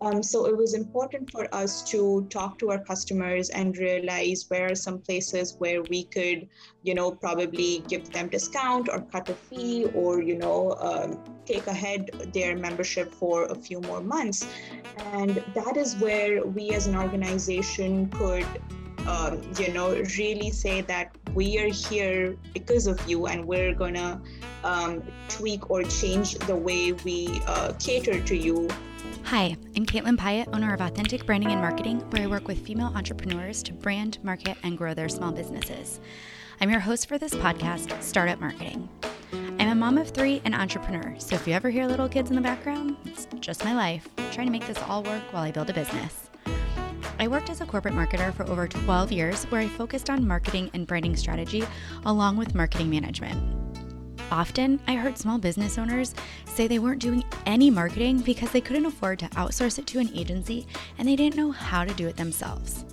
Um, so it was important for us to talk to our customers and realize where are some places where we could, you know, probably give them discount or cut a fee or, you know, um, take ahead their membership for a few more months. And that is where we as an organization could um, you know, really say that we are here because of you and we're gonna um, tweak or change the way we uh, cater to you. Hi, I'm Caitlin Pyatt, owner of Authentic Branding and Marketing, where I work with female entrepreneurs to brand, market, and grow their small businesses. I'm your host for this podcast, Startup Marketing. I'm a mom of three and entrepreneur, so if you ever hear little kids in the background, it's just my life, I'm trying to make this all work while I build a business. I worked as a corporate marketer for over 12 years, where I focused on marketing and branding strategy along with marketing management. Often, I heard small business owners say they weren't doing any marketing because they couldn't afford to outsource it to an agency and they didn't know how to do it themselves.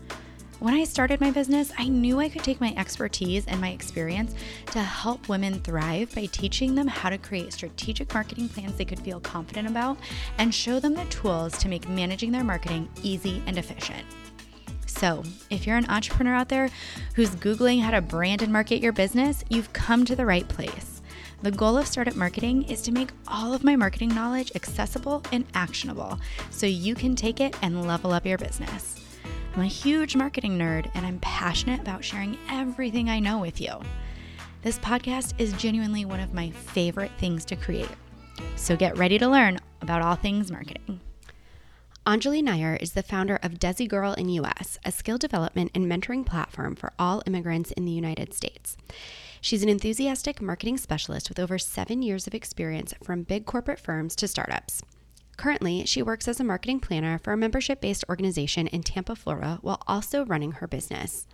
When I started my business, I knew I could take my expertise and my experience to help women thrive by teaching them how to create strategic marketing plans they could feel confident about and show them the tools to make managing their marketing easy and efficient. So, if you're an entrepreneur out there who's Googling how to brand and market your business, you've come to the right place. The goal of Startup Marketing is to make all of my marketing knowledge accessible and actionable so you can take it and level up your business. I'm a huge marketing nerd and I'm passionate about sharing everything I know with you. This podcast is genuinely one of my favorite things to create. So get ready to learn about all things marketing. Anjali Nair is the founder of Desi Girl in US, a skill development and mentoring platform for all immigrants in the United States. She's an enthusiastic marketing specialist with over seven years of experience from big corporate firms to startups. Currently, she works as a marketing planner for a membership based organization in Tampa, Florida, while also running her business.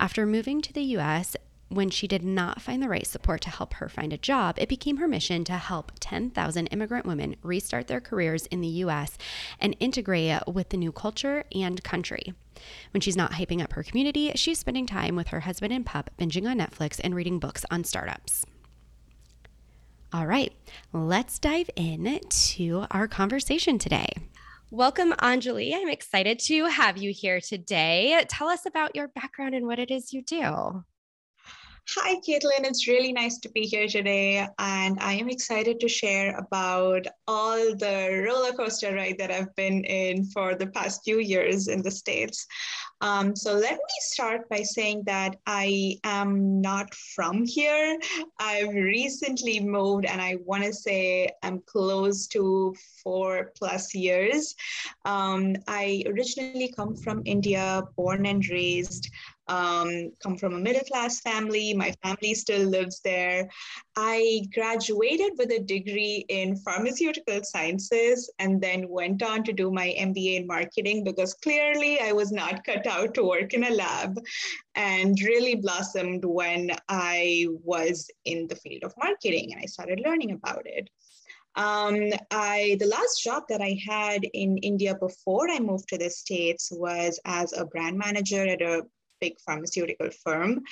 After moving to the US, when she did not find the right support to help her find a job, it became her mission to help 10,000 immigrant women restart their careers in the US and integrate with the new culture and country. When she's not hyping up her community, she's spending time with her husband and pup, binging on Netflix and reading books on startups. All right, let's dive in to our conversation today. Welcome, Anjali. I'm excited to have you here today. Tell us about your background and what it is you do. Hi, Caitlin. It's really nice to be here today. And I am excited to share about all the roller coaster ride that I've been in for the past few years in the States. Um, so let me start by saying that I am not from here. I've recently moved, and I want to say I'm close to four plus years. Um, I originally come from India, born and raised um, come from a middle class family. My family still lives there. I graduated with a degree in pharmaceutical sciences and then went on to do my MBA in marketing because clearly I was not cut out to work in a lab and really blossomed when I was in the field of marketing and I started learning about it. Um, I the last job that I had in India before I moved to the States was as a brand manager at a big pharmaceutical firm.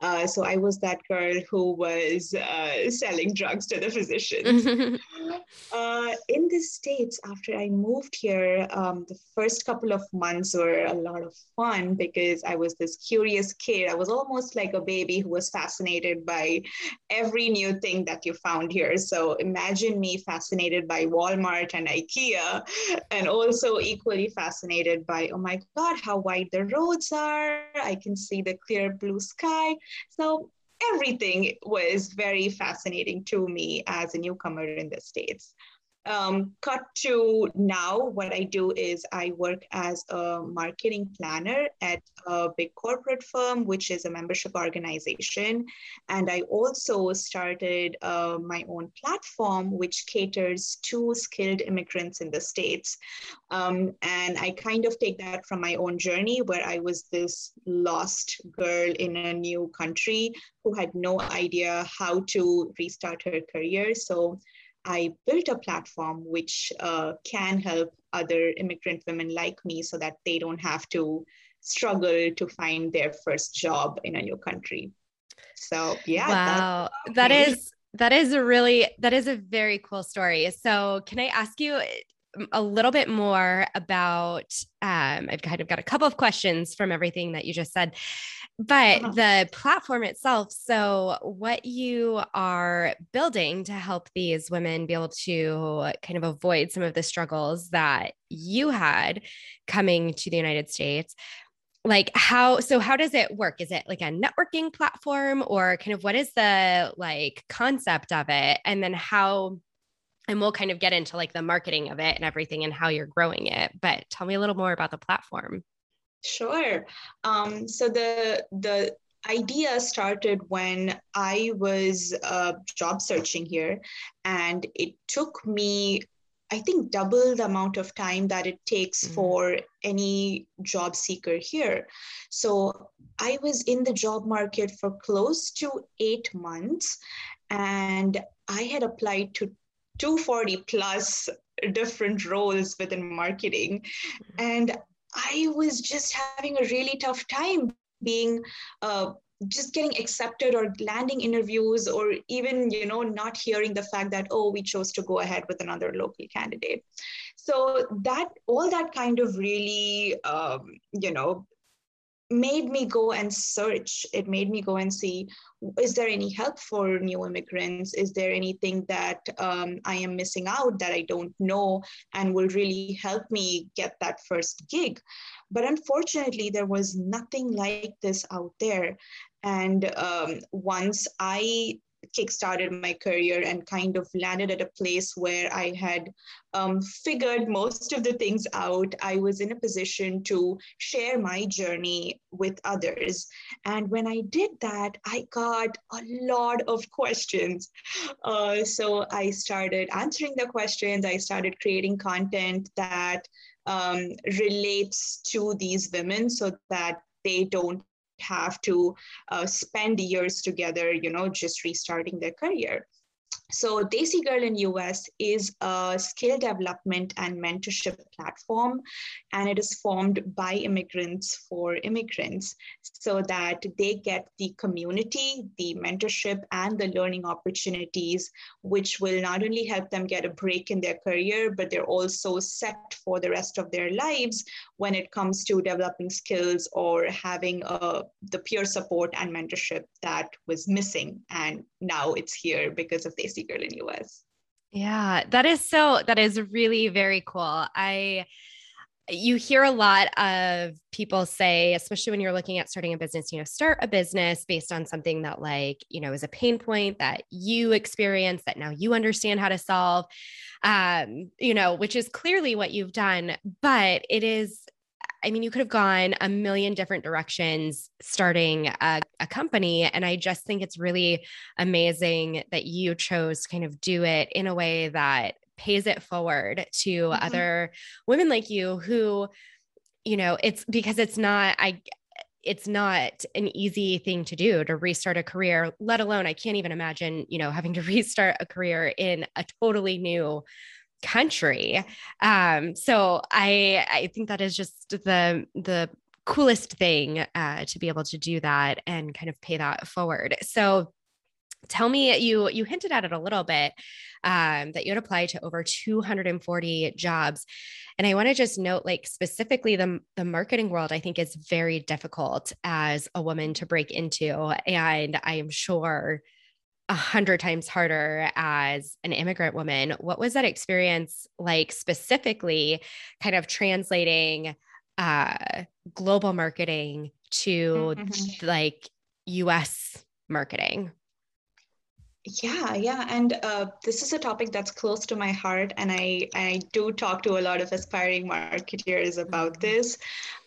Uh, so I was that girl who was uh, selling drugs to the physicians. uh, in the States, after I moved here, um, the first couple of months were a lot of fun because I was this curious kid. I was almost like a baby who was fascinated by every new thing that you found here. So imagine me fascinated by Walmart and IKEA, and also equally fascinated by, oh my God, how wide the roads are. I can see the clear blue sky. So everything was very fascinating to me as a newcomer in the States. Um, cut to now, what I do is I work as a marketing planner at a big corporate firm, which is a membership organization. And I also started uh, my own platform, which caters to skilled immigrants in the States. Um, and I kind of take that from my own journey, where I was this lost girl in a new country who had no idea how to restart her career. So I built a platform which uh, can help other immigrant women like me so that they don't have to struggle to find their first job in a new country. So, yeah. Wow. That is that is a really that is a very cool story. So, can I ask you a little bit more about um, I've kind of got a couple of questions from everything that you just said, but uh-huh. the platform itself. So, what you are building to help these women be able to kind of avoid some of the struggles that you had coming to the United States like how so how does it work is it like a networking platform or kind of what is the like concept of it and then how and we'll kind of get into like the marketing of it and everything and how you're growing it but tell me a little more about the platform sure um, so the the idea started when i was uh, job searching here and it took me I think double the amount of time that it takes mm-hmm. for any job seeker here. So I was in the job market for close to eight months and I had applied to 240 plus different roles within marketing. And I was just having a really tough time being uh, just getting accepted or landing interviews or even you know not hearing the fact that oh we chose to go ahead with another local candidate so that all that kind of really um, you know made me go and search. It made me go and see is there any help for new immigrants? Is there anything that um, i am missing out that i don't know and will really help me get that first gig? But unfortunately there was nothing like this out there. And um, once I kickstarted my career and kind of landed at a place where I had um, figured most of the things out. I was in a position to share my journey with others. And when I did that, I got a lot of questions. Uh, so I started answering the questions, I started creating content that um, relates to these women so that they don't have to uh, spend years together, you know, just restarting their career. So Desi Girl in US is a skill development and mentorship platform, and it is formed by immigrants for immigrants so that they get the community, the mentorship, and the learning opportunities, which will not only help them get a break in their career, but they're also set for the rest of their lives when it comes to developing skills or having uh, the peer support and mentorship that was missing. And now it's here because of Desi Girl in US. Yeah, that is so, that is really very cool. I, you hear a lot of people say, especially when you're looking at starting a business, you know, start a business based on something that, like, you know, is a pain point that you experience that now you understand how to solve, um, you know, which is clearly what you've done. But it is I mean, you could have gone a million different directions starting a, a, company. And I just think it's really amazing that you chose to kind of do it in a way that pays it forward to mm-hmm. other women like you who, you know, it's because it's not, I, it's not an easy thing to do to restart a career, let alone I can't even imagine, you know, having to restart a career in a totally new country. Um, so I I think that is just the the coolest thing uh, to be able to do that and kind of pay that forward. So tell me you you hinted at it a little bit um, that you had applied to over 240 jobs and i want to just note like specifically the, the marketing world i think is very difficult as a woman to break into and i am sure a hundred times harder as an immigrant woman. What was that experience like specifically kind of translating uh, global marketing to mm-hmm. like US marketing? Yeah, yeah, and uh, this is a topic that's close to my heart, and I I do talk to a lot of aspiring marketeers about mm-hmm. this.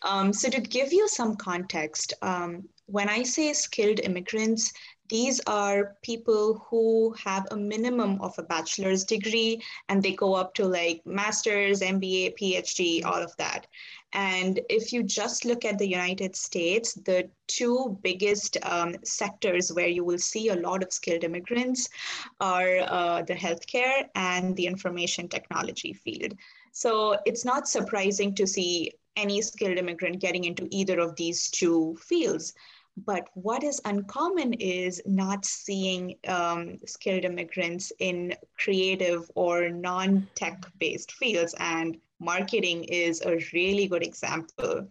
Um, so to give you some context, um, when I say skilled immigrants, these are people who have a minimum of a bachelor's degree and they go up to like master's, MBA, PhD, all of that. And if you just look at the United States, the two biggest um, sectors where you will see a lot of skilled immigrants are uh, the healthcare and the information technology field. So it's not surprising to see any skilled immigrant getting into either of these two fields. But what is uncommon is not seeing um, skilled immigrants in creative or non tech based fields. And marketing is a really good example.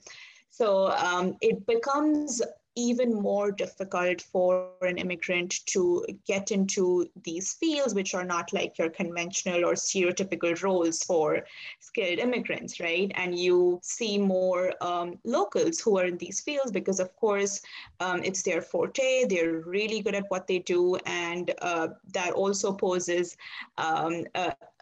So um, it becomes even more difficult for an immigrant to get into these fields, which are not like your conventional or stereotypical roles for skilled immigrants, right? And you see more um, locals who are in these fields because, of course, um, it's their forte. They're really good at what they do. And uh, that also poses um,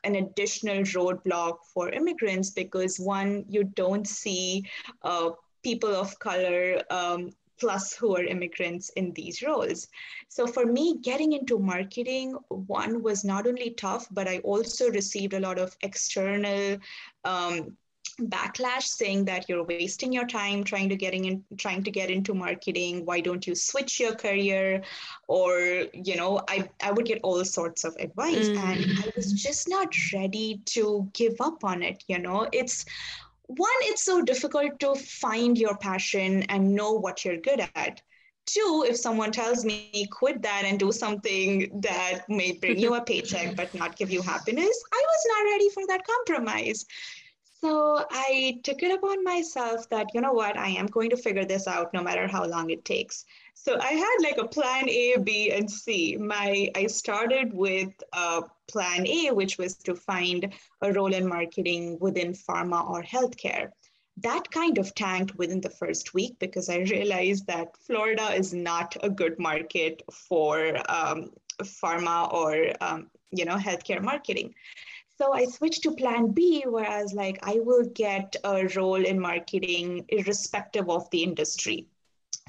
an additional roadblock for immigrants because one, you don't see uh, people of color um, plus who are immigrants in these roles. So for me, getting into marketing, one was not only tough, but I also received a lot of external um, backlash saying that you're wasting your time trying to getting in trying to get into marketing why don't you switch your career or you know i i would get all sorts of advice mm. and i was just not ready to give up on it you know it's one, it's so difficult to find your passion and know what you're good at. Two, if someone tells me quit that and do something that may bring you a paycheck but not give you happiness, I was not ready for that compromise. So I took it upon myself that, you know what, I am going to figure this out no matter how long it takes. So I had like a plan A, B, and C. My I started with plan A, which was to find a role in marketing within pharma or healthcare. That kind of tanked within the first week because I realized that Florida is not a good market for um, pharma or um, you know healthcare marketing. So I switched to plan B, where I was like, I will get a role in marketing irrespective of the industry.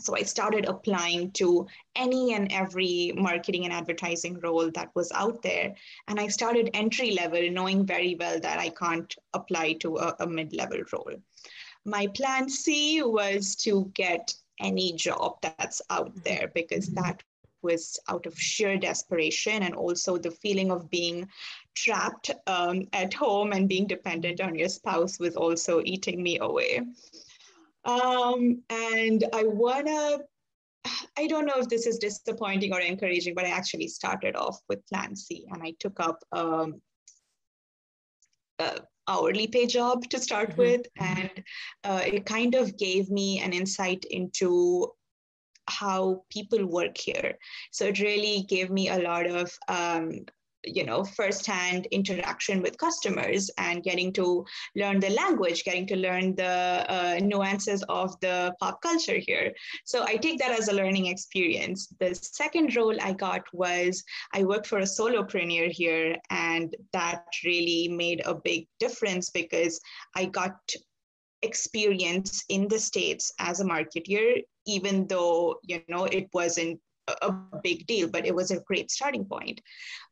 So I started applying to any and every marketing and advertising role that was out there. And I started entry level, knowing very well that I can't apply to a, a mid level role. My plan C was to get any job that's out mm-hmm. there because that was out of sheer desperation and also the feeling of being trapped um, at home and being dependent on your spouse was also eating me away. Um, and I wanna, I don't know if this is disappointing or encouraging, but I actually started off with Plan C and I took up um, a hourly pay job to start mm-hmm. with. And uh, it kind of gave me an insight into how people work here. So it really gave me a lot of um, you know firsthand interaction with customers and getting to learn the language getting to learn the uh, nuances of the pop culture here. So i take that as a learning experience. The second role i got was i worked for a solopreneur here and that really made a big difference because i got experience in the states as a marketer even though you know it wasn't a big deal, but it was a great starting point.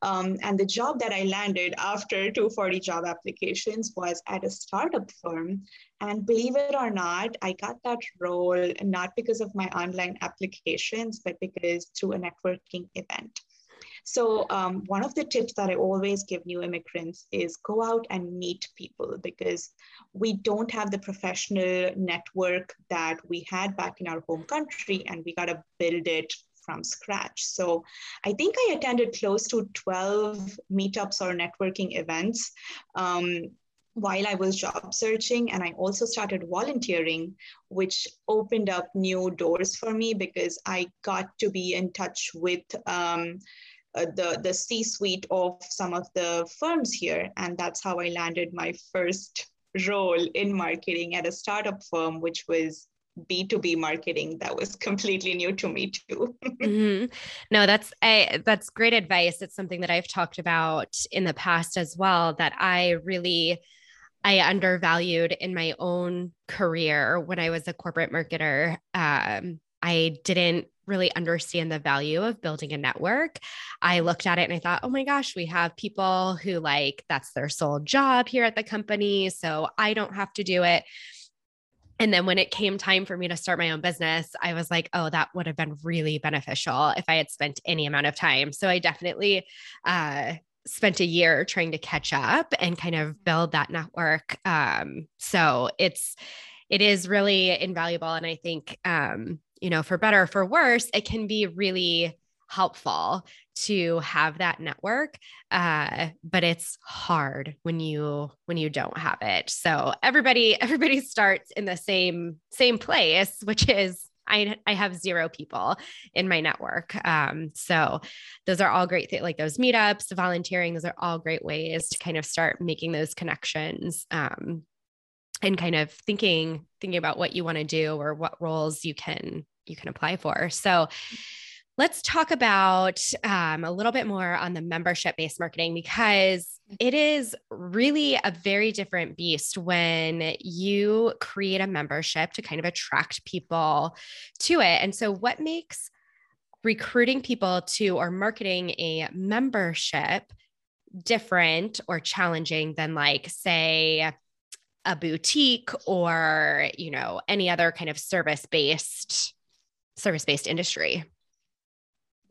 Um, and the job that I landed after 240 job applications was at a startup firm. And believe it or not, I got that role not because of my online applications, but because through a networking event. So, um, one of the tips that I always give new immigrants is go out and meet people because we don't have the professional network that we had back in our home country, and we got to build it from scratch. So I think I attended close to 12 meetups or networking events. Um, while I was job searching, and I also started volunteering, which opened up new doors for me because I got to be in touch with um, uh, the, the C suite of some of the firms here. And that's how I landed my first role in marketing at a startup firm, which was b2b marketing that was completely new to me too mm-hmm. no that's a that's great advice it's something that i've talked about in the past as well that i really i undervalued in my own career when i was a corporate marketer um, i didn't really understand the value of building a network. I looked at it and I thought, oh my gosh, we have people who like that's their sole job here at the company. So I don't have to do it. And then when it came time for me to start my own business, I was like, oh, that would have been really beneficial if I had spent any amount of time. So I definitely uh, spent a year trying to catch up and kind of build that network. Um, so it's, it is really invaluable. And I think, um, you know, for better or for worse, it can be really helpful to have that network uh, but it's hard when you when you don't have it so everybody everybody starts in the same same place which is I, I have zero people in my network. Um, so those are all great things like those meetups, volunteering, those are all great ways to kind of start making those connections um, and kind of thinking, thinking about what you want to do or what roles you can, you can apply for. So Let's talk about um, a little bit more on the membership based marketing because it is really a very different beast when you create a membership to kind of attract people to it. And so, what makes recruiting people to or marketing a membership different or challenging than, like, say, a boutique or you know any other kind of service based service based industry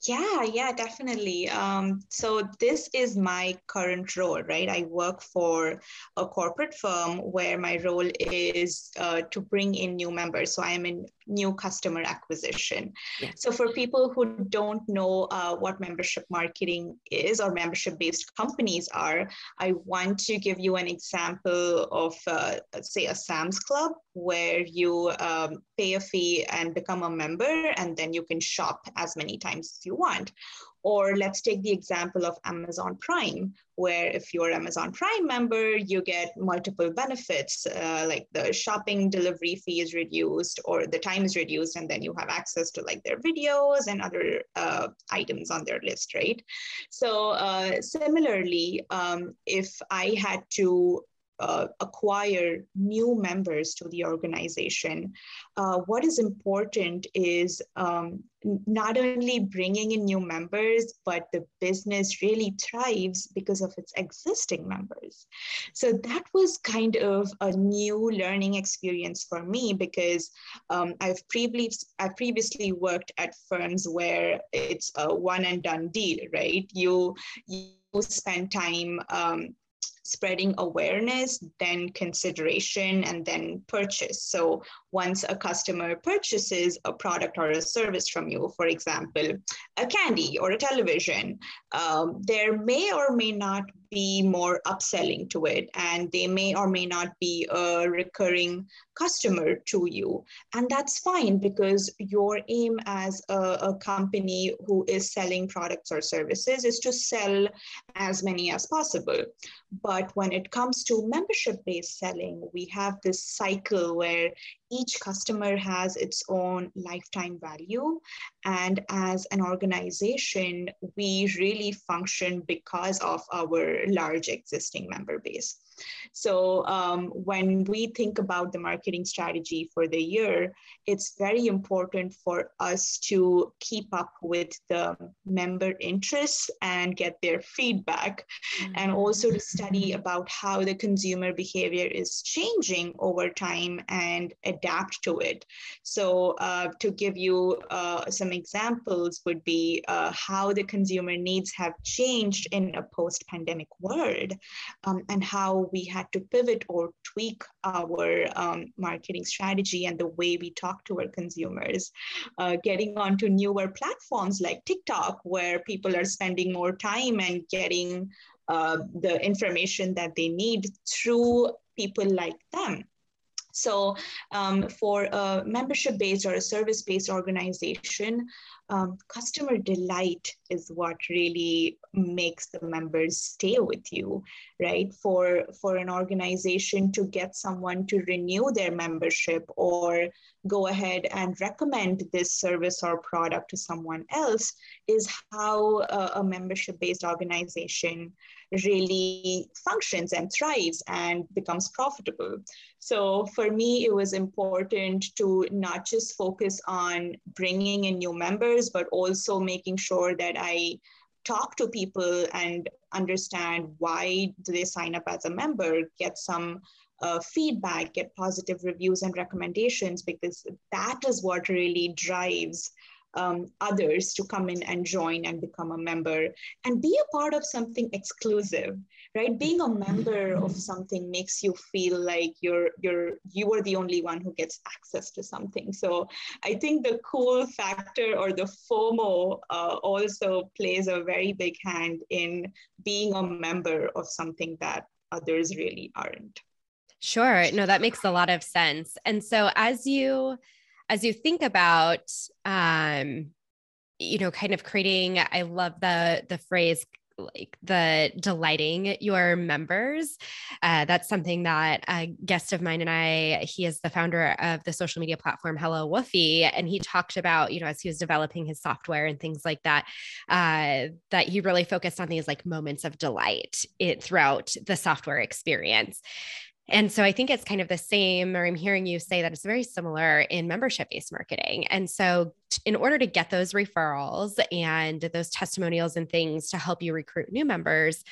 yeah, yeah, definitely. Um, so this is my current role, right? I work for a corporate firm where my role is uh, to bring in new members. So I am in new customer acquisition. Yeah. So for people who don't know uh, what membership marketing is or membership-based companies are, I want to give you an example of, uh, say, a Sam's Club where you um, pay a fee and become a member, and then you can shop as many times as you want. Or let's take the example of Amazon Prime, where if you're Amazon Prime member, you get multiple benefits, uh, like the shopping delivery fee is reduced or the time is reduced, and then you have access to like their videos and other uh, items on their list, right? So uh, similarly, um, if I had to uh, acquire new members to the organization, uh, what is important is um, not only bringing in new members, but the business really thrives because of its existing members. So that was kind of a new learning experience for me because um, I've, previously, I've previously worked at firms where it's a one and done deal, right? You, you spend time um, spreading awareness, then consideration, and then purchase. So once a customer purchases a product or a service from you, for example, a candy or a television, um, there may or may not be more upselling to it and they may or may not be a recurring customer to you. And that's fine because your aim as a, a, company who is selling products or services is to sell as many as possible. But when it comes to membership based selling we have this cycle where each customer has its own lifetime value. And as an organization, we really function because of our large existing member base. So um, when we think about the marketing strategy for the year, it's very important for us to keep up with the member interests and get their feedback, mm-hmm. and also to study about how the consumer behavior is changing over time and adapt to it. So uh, to give you uh, some examples would be uh, how the consumer needs have changed in a post-pandemic world um, and how we had to pivot or tweak our um, marketing strategy and the way we talk to our consumers. Uh, getting onto newer platforms like TikTok, where people are spending more time and getting uh, the information that they need through people like them. So um, for a membership-based or a service-based organization, um, customer delight is what really makes the members stay with you, right? For, for an organization to get someone to renew their membership or go ahead and recommend this service or product to someone else is how a, a membership-based organization really functions and thrives and becomes profitable. So for me, it was important to not just focus on bringing in new members, but also making sure that I talk to people and understand why do they sign up as a member, get some uh, feedback, get positive reviews and recommendations, because that is what really drives um, others to come in and join and become a member and be a part of something exclusive right? Being a member of something makes you feel like you're you're you are the only one who gets access to something. So i think the cool factor or the fomo uh, also plays a very big hand in being a member of something that others really aren't. Sure. No that makes a lot of sense. And so as you as you think about um you know kind of creating i love the the phrase like the delighting your members. Uh, that's something that a guest of mine and I, he is the founder of the social media platform Hello Woofy, and he talked about, you know, as he was developing his software and things like that, uh, that he really focused on these like moments of delight it throughout the software experience. And so I think it's kind of the same, or I'm hearing you say that it's very similar in membership based marketing. And so, in order to get those referrals and those testimonials and things to help you recruit new members,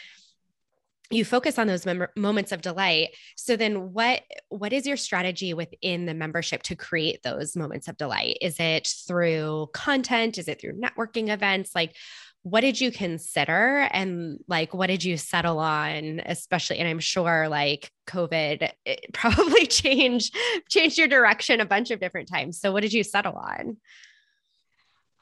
you focus on those mem- moments of delight. So then what what is your strategy within the membership to create those moments of delight? Is it through content? Is it through networking events? Like what did you consider and like what did you settle on especially and i'm sure like covid probably changed changed your direction a bunch of different times. So what did you settle on?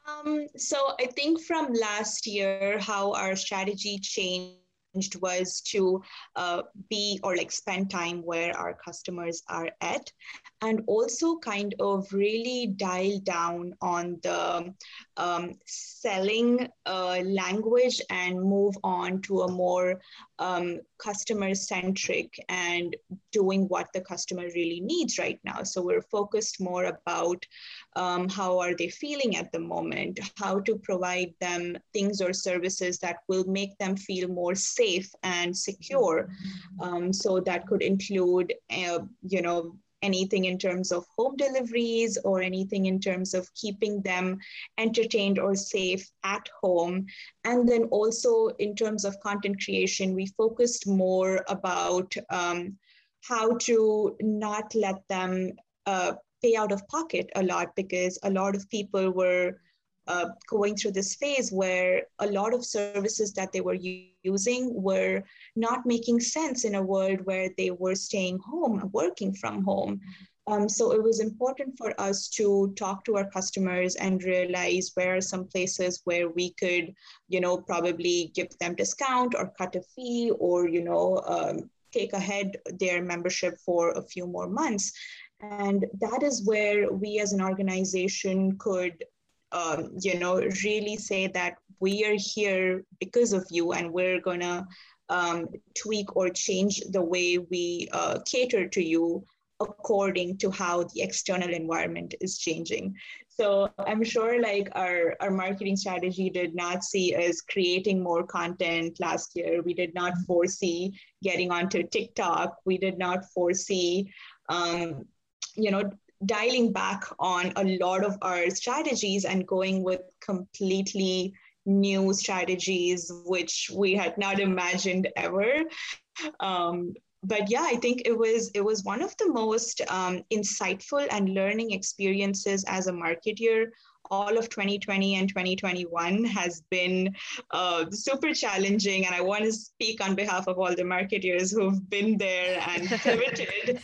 Um, so i think from last year how our strategy changed was to uh, be or like spend time where our customers are at and also kind of really dial down on the um, selling uh, language and move on to a more um, customer centric and doing what the customer really needs right now. So we're focused more about um, how are they feeling at the moment, how to provide them things or services that will make them feel more safe and secure. Um, so that could include, uh, you know, anything in terms of home deliveries or anything in terms of keeping them entertained or safe at home. And then also in terms of content creation, we focused more about um, how to not let them uh, pay out of pocket a lot because a lot of people were uh, going through this phase where a lot of services that they were using were not making sense in a world where they were staying home, working from home. Um, so it was important for us to talk to our customers and realize where are some places where we could, you know, probably give them discount or cut a fee or, you know, um, take ahead their membership for a few more months. And that is where we as an organization could um, you know, really say that we are here because of you and we're going to um, tweak or change the way we uh, cater to you according to how the external environment is changing. So I'm sure like our, our marketing strategy did not see us creating more content last year. We did not foresee getting onto TikTok. We did not foresee, um, you know, dialing back on a lot of our strategies and going with completely new strategies, which we had not imagined ever. Um, but yeah, I think it was it was one of the most um, insightful and learning experiences as a marketer all of 2020 and 2021 has been uh, super challenging. And I want to speak on behalf of all the marketers who've been there and pivoted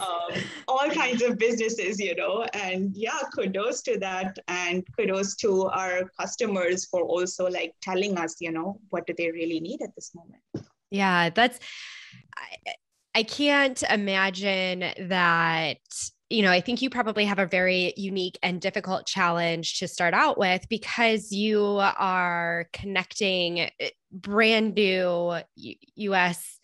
um, all kinds of businesses, you know. And yeah, kudos to that. And kudos to our customers for also like telling us, you know, what do they really need at this moment. Yeah, that's. I, I can't imagine that you know, I think you probably have a very unique and difficult challenge to start out with because you are connecting eh, brand new US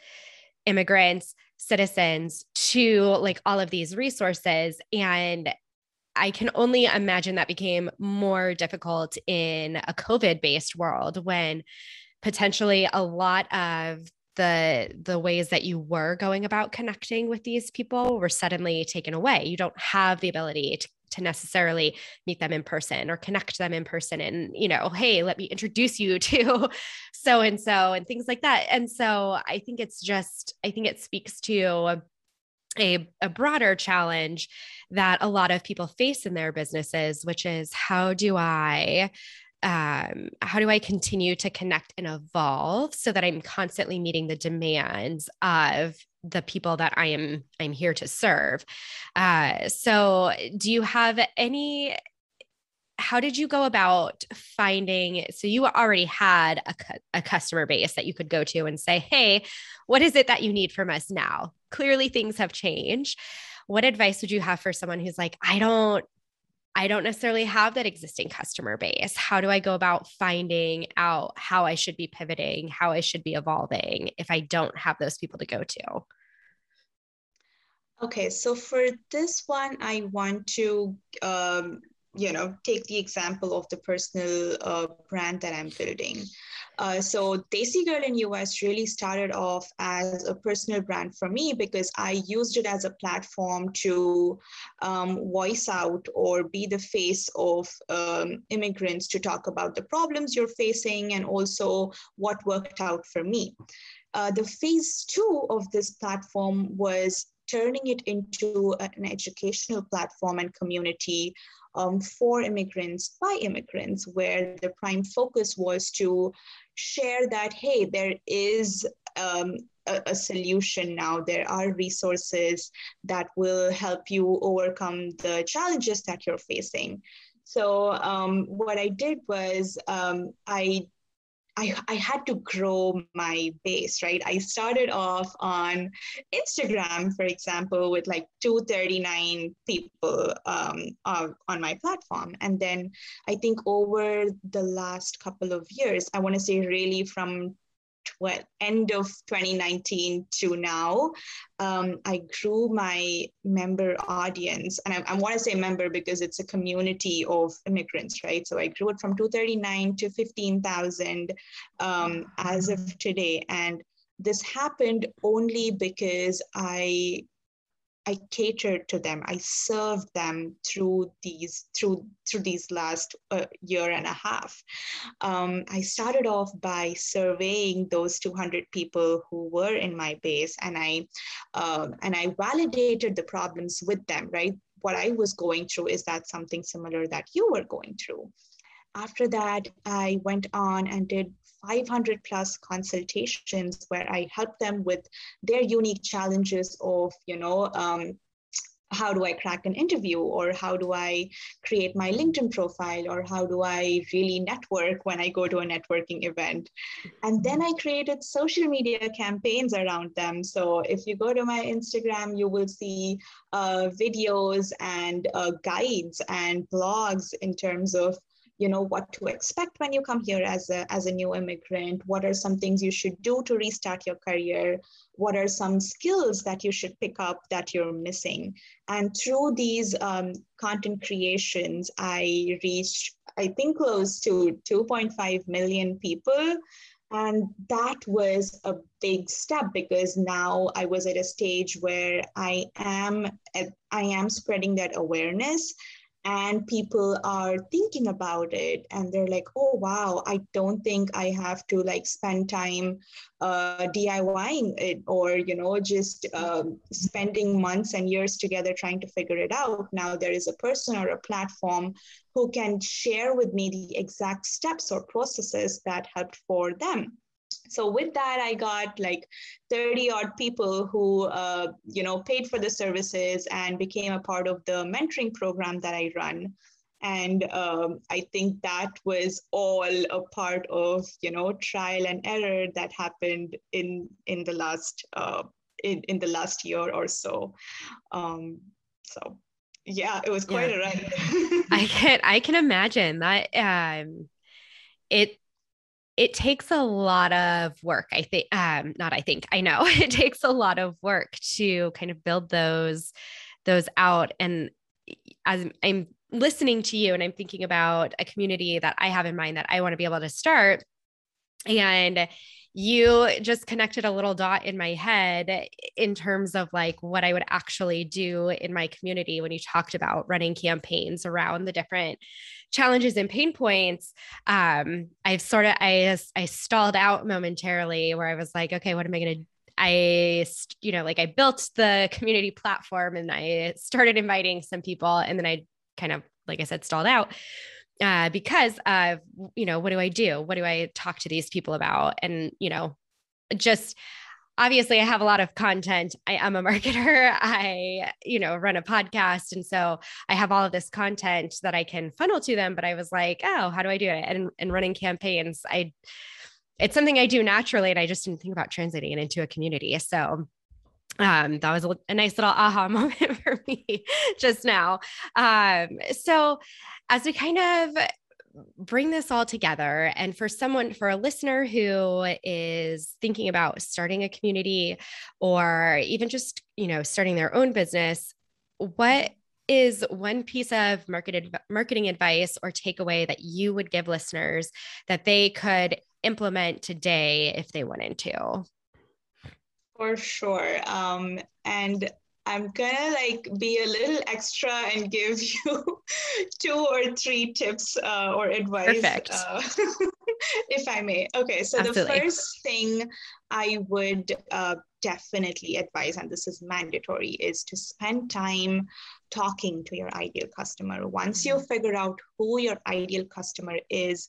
immigrants, citizens to like all of these resources. And I can only imagine that became more difficult in a COVID based world when potentially a lot of the the ways that you were going about connecting with these people were suddenly taken away. You don't have the ability to, to necessarily meet them in person or connect them in person and you know hey let me introduce you to so and so and things like that. And so i think it's just i think it speaks to a, a broader challenge that a lot of people face in their businesses, which is how do I um, how do I continue to connect and evolve so that I'm constantly meeting the demands of the people that I am I'm here to serve. Uh, so, do you have any? How did you go about finding? So you already had a, a customer base that you could go to and say, "Hey, what is it that you need from us now?" Clearly, things have changed. What advice would you have for someone who's like, "I don't I don't necessarily have that existing customer base. How do I go about finding out how I should be pivoting, how I should be evolving if I don't have those people to go to? Okay, so for this one, I want to, um, you know, take the example of the personal uh, brand that I'm building. Uh, so Desi Girl in US really started off as a personal brand for me because I used it as a platform to um, voice out or be the face of um, immigrants to talk about the problems you're facing and also what worked out for me. Uh, the phase two of this platform was turning it into an educational platform and community um, for immigrants by immigrants, where the prime focus was to share that, hey, there is um, a, a, solution now. There are resources that will help you overcome the challenges that you're facing. So um, what I did was um, I I, I had to grow my base, right? I started off on Instagram, for example, with like 239 people um, uh, on my platform. And then I think over the last couple of years, I want to say really from tw- end of 2019 to now, um, I grew my member audience. And I, I want to say member because it's a community of immigrants, right? So I grew it from 239 to 15,000 um, as of today. And this happened only because I I catered to them. I served them through these through through these last uh, year and a half. Um, I started off by surveying those 200 people who were in my base, and I uh, and I validated the problems with them. Right, what I was going through is that something similar that you were going through. After that, I went on and did 500 plus consultations where I help them with their unique challenges of, you know, um, how do I crack an interview or how do I create my LinkedIn profile or how do I really network when I go to a networking event. And then I created social media campaigns around them. So if you go to my Instagram, you will see uh, videos and uh, guides and blogs in terms of you know what to expect when you come here as a as a new immigrant? What are some things you should do to restart your career? What are some skills that you should pick up that you're missing? And through these um, content creations i reached i think close to 2.5 million people. And that was a big step because now i was at a stage where i am i am spreading that awareness and people are thinking about it and they're like oh wow i don't think i have to like spend time uh, diying it or you know just um, spending months and years together trying to figure it out. Now there is a person or a platform who can share with me the exact steps or processes that helped for them so with that i got like 30 odd people who uh, you know paid for the services and became a part of the mentoring program that i run. And um, i think that was all a part of you know trial and error that happened in in the last uh, in, in the last year or so. Um, so yeah it was quite yeah. a ride. I can i can imagine that um it it takes a lot of work i think um not i think i know. It takes a lot of work to kind of build those those out and as i'm listening to you and i'm thinking about a community that i have in mind that i want to be able to start and you just connected a little dot in my head in terms of like what I would actually do in my community when you talked about running campaigns around the different challenges and pain points. Um, I've sort of I I stalled out momentarily where I was like, okay, what am I going to I, you know, like I built the community platform and I started inviting some people and then I kind of, like I said, stalled out uh, because of, you know, what do I do? What do I talk to these people about? And, you know, just, obviously I have a lot of content. I am a marketer. I, you know, run a podcast. And so I have all of this content that I can funnel to them. But I was like, oh, how do I do it? And, and running campaigns, I, it's something I do naturally. And I just didn't think about translating it into a community. So um, that was a, a nice little aha moment for me just now. Um, so as we kind of bring this all together and for someone for a listener who is thinking about starting a community or even just you know starting their own business what is one piece of marketed marketing advice or takeaway that you would give listeners that they could implement today if they wanted to? For sure um, and I'm gonna like be a little extra and give you two or three tips uh, or advice, uh, if I may. Okay, so Absolutely. the first thing I would uh, definitely advise, and this is mandatory, is to spend time talking to your ideal customer. Once mm-hmm. you figure out who your ideal customer is,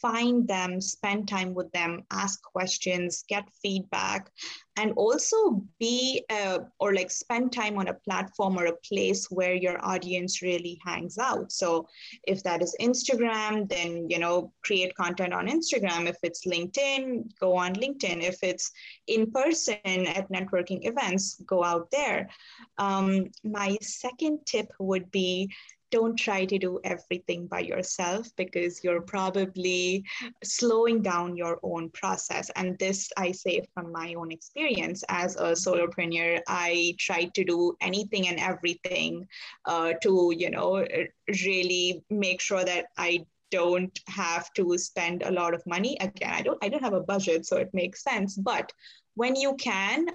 find them, spend time with them, ask questions, get feedback, and also be uh, or like spend time on a platform or a place where your audience really hangs out. So if that is Instagram, then you know create content on Instagram. If it's LinkedIn, go on LinkedIn. If it's in person at networking events, go out there. Um, my second tip would be don't try to do everything by yourself because you're probably slowing down your own process. And this I say from my own experience as a solopreneur. I tried to do anything and everything uh, to, you know, really make sure that I don't have to spend a lot of money. Again, I don't I don't have a budget, so it makes sense. But when you can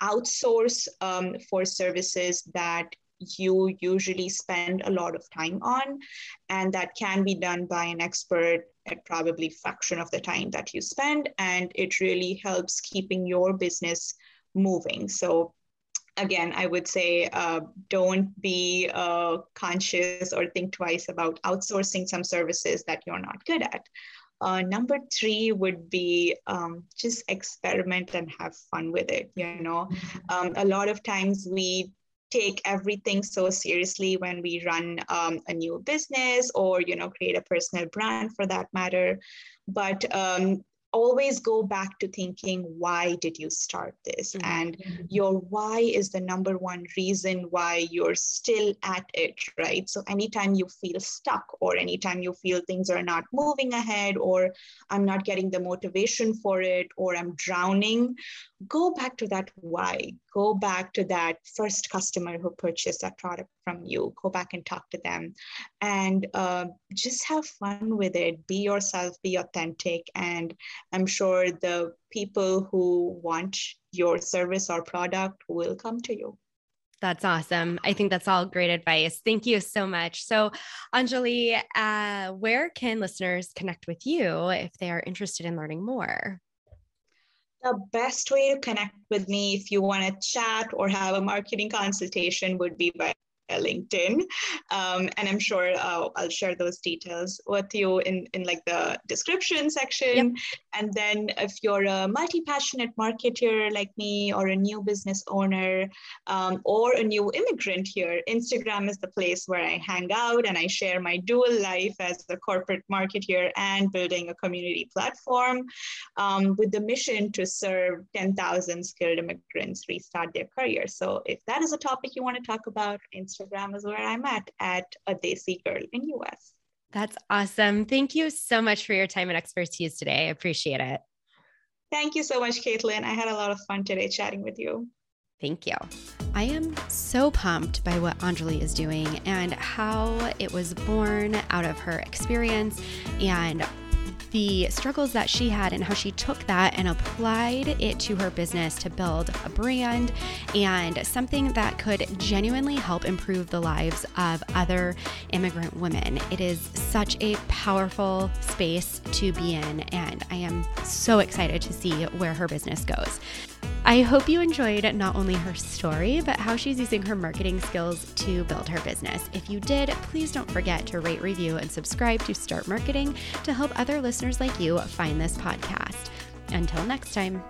outsource um, for services that you usually spend a lot of time on and that can be done by an expert at probably fraction of the time that you spend and it really helps keeping your business moving so again i would say uh, don't be uh, conscious or think twice about outsourcing some services that you're not good at uh, number three would be um, just experiment and have fun with it. You know, um, a lot of times we take everything so seriously when we run um, a new business or you know create a personal brand for that matter. But um, always go back to thinking why did you start this? Mm-hmm. and your why is the number one reason why you're still at it right? So anytime you feel stuck or anytime you feel things are not moving ahead or i'm not getting the motivation for it or i'm drowning go back to that why. Go back to that first customer who purchased that product from you go back and talk to them and uh, just have fun with it be yourself be authentic and i'm sure the people who want your service or product will come to you that's awesome. I think that's all great advice. Thank you so much. So, Anjali, uh, where can listeners connect with you if they are interested in learning more? The best way to connect with me if you want to chat or have a marketing consultation would be by LinkedIn. Um, and I'm sure uh, I'll share those details with you in, in like the description section. Yep. And then if you're a multi-passionate marketer like me or a new business owner um, or a new immigrant here, Instagram is the place where I hang out and I share my dual life as a corporate marketer and building a community platform um, with the mission to serve 10,000 skilled immigrants restart their career. So if that is a topic you want to talk about, Instagram Instagram is where I'm at, at a Desi Girl in US. That's awesome. Thank you so much for your time and expertise today. I appreciate it. Thank you so much, Caitlin. I had a lot of fun today chatting with you. Thank you. I am so pumped by what Anjali is doing and how it was born out of her experience and the struggles that she had and how she took that and applied it to her business to build a brand and something that could genuinely help improve the lives of other immigrant women. It is such a powerful space to be in, and I am so excited to see where her business goes. I hope you enjoyed not only her story, but how she's using her marketing skills to build her business. If you did, please don't forget to rate, review, and subscribe to Start Marketing to help other listeners like you find this podcast. Until next time.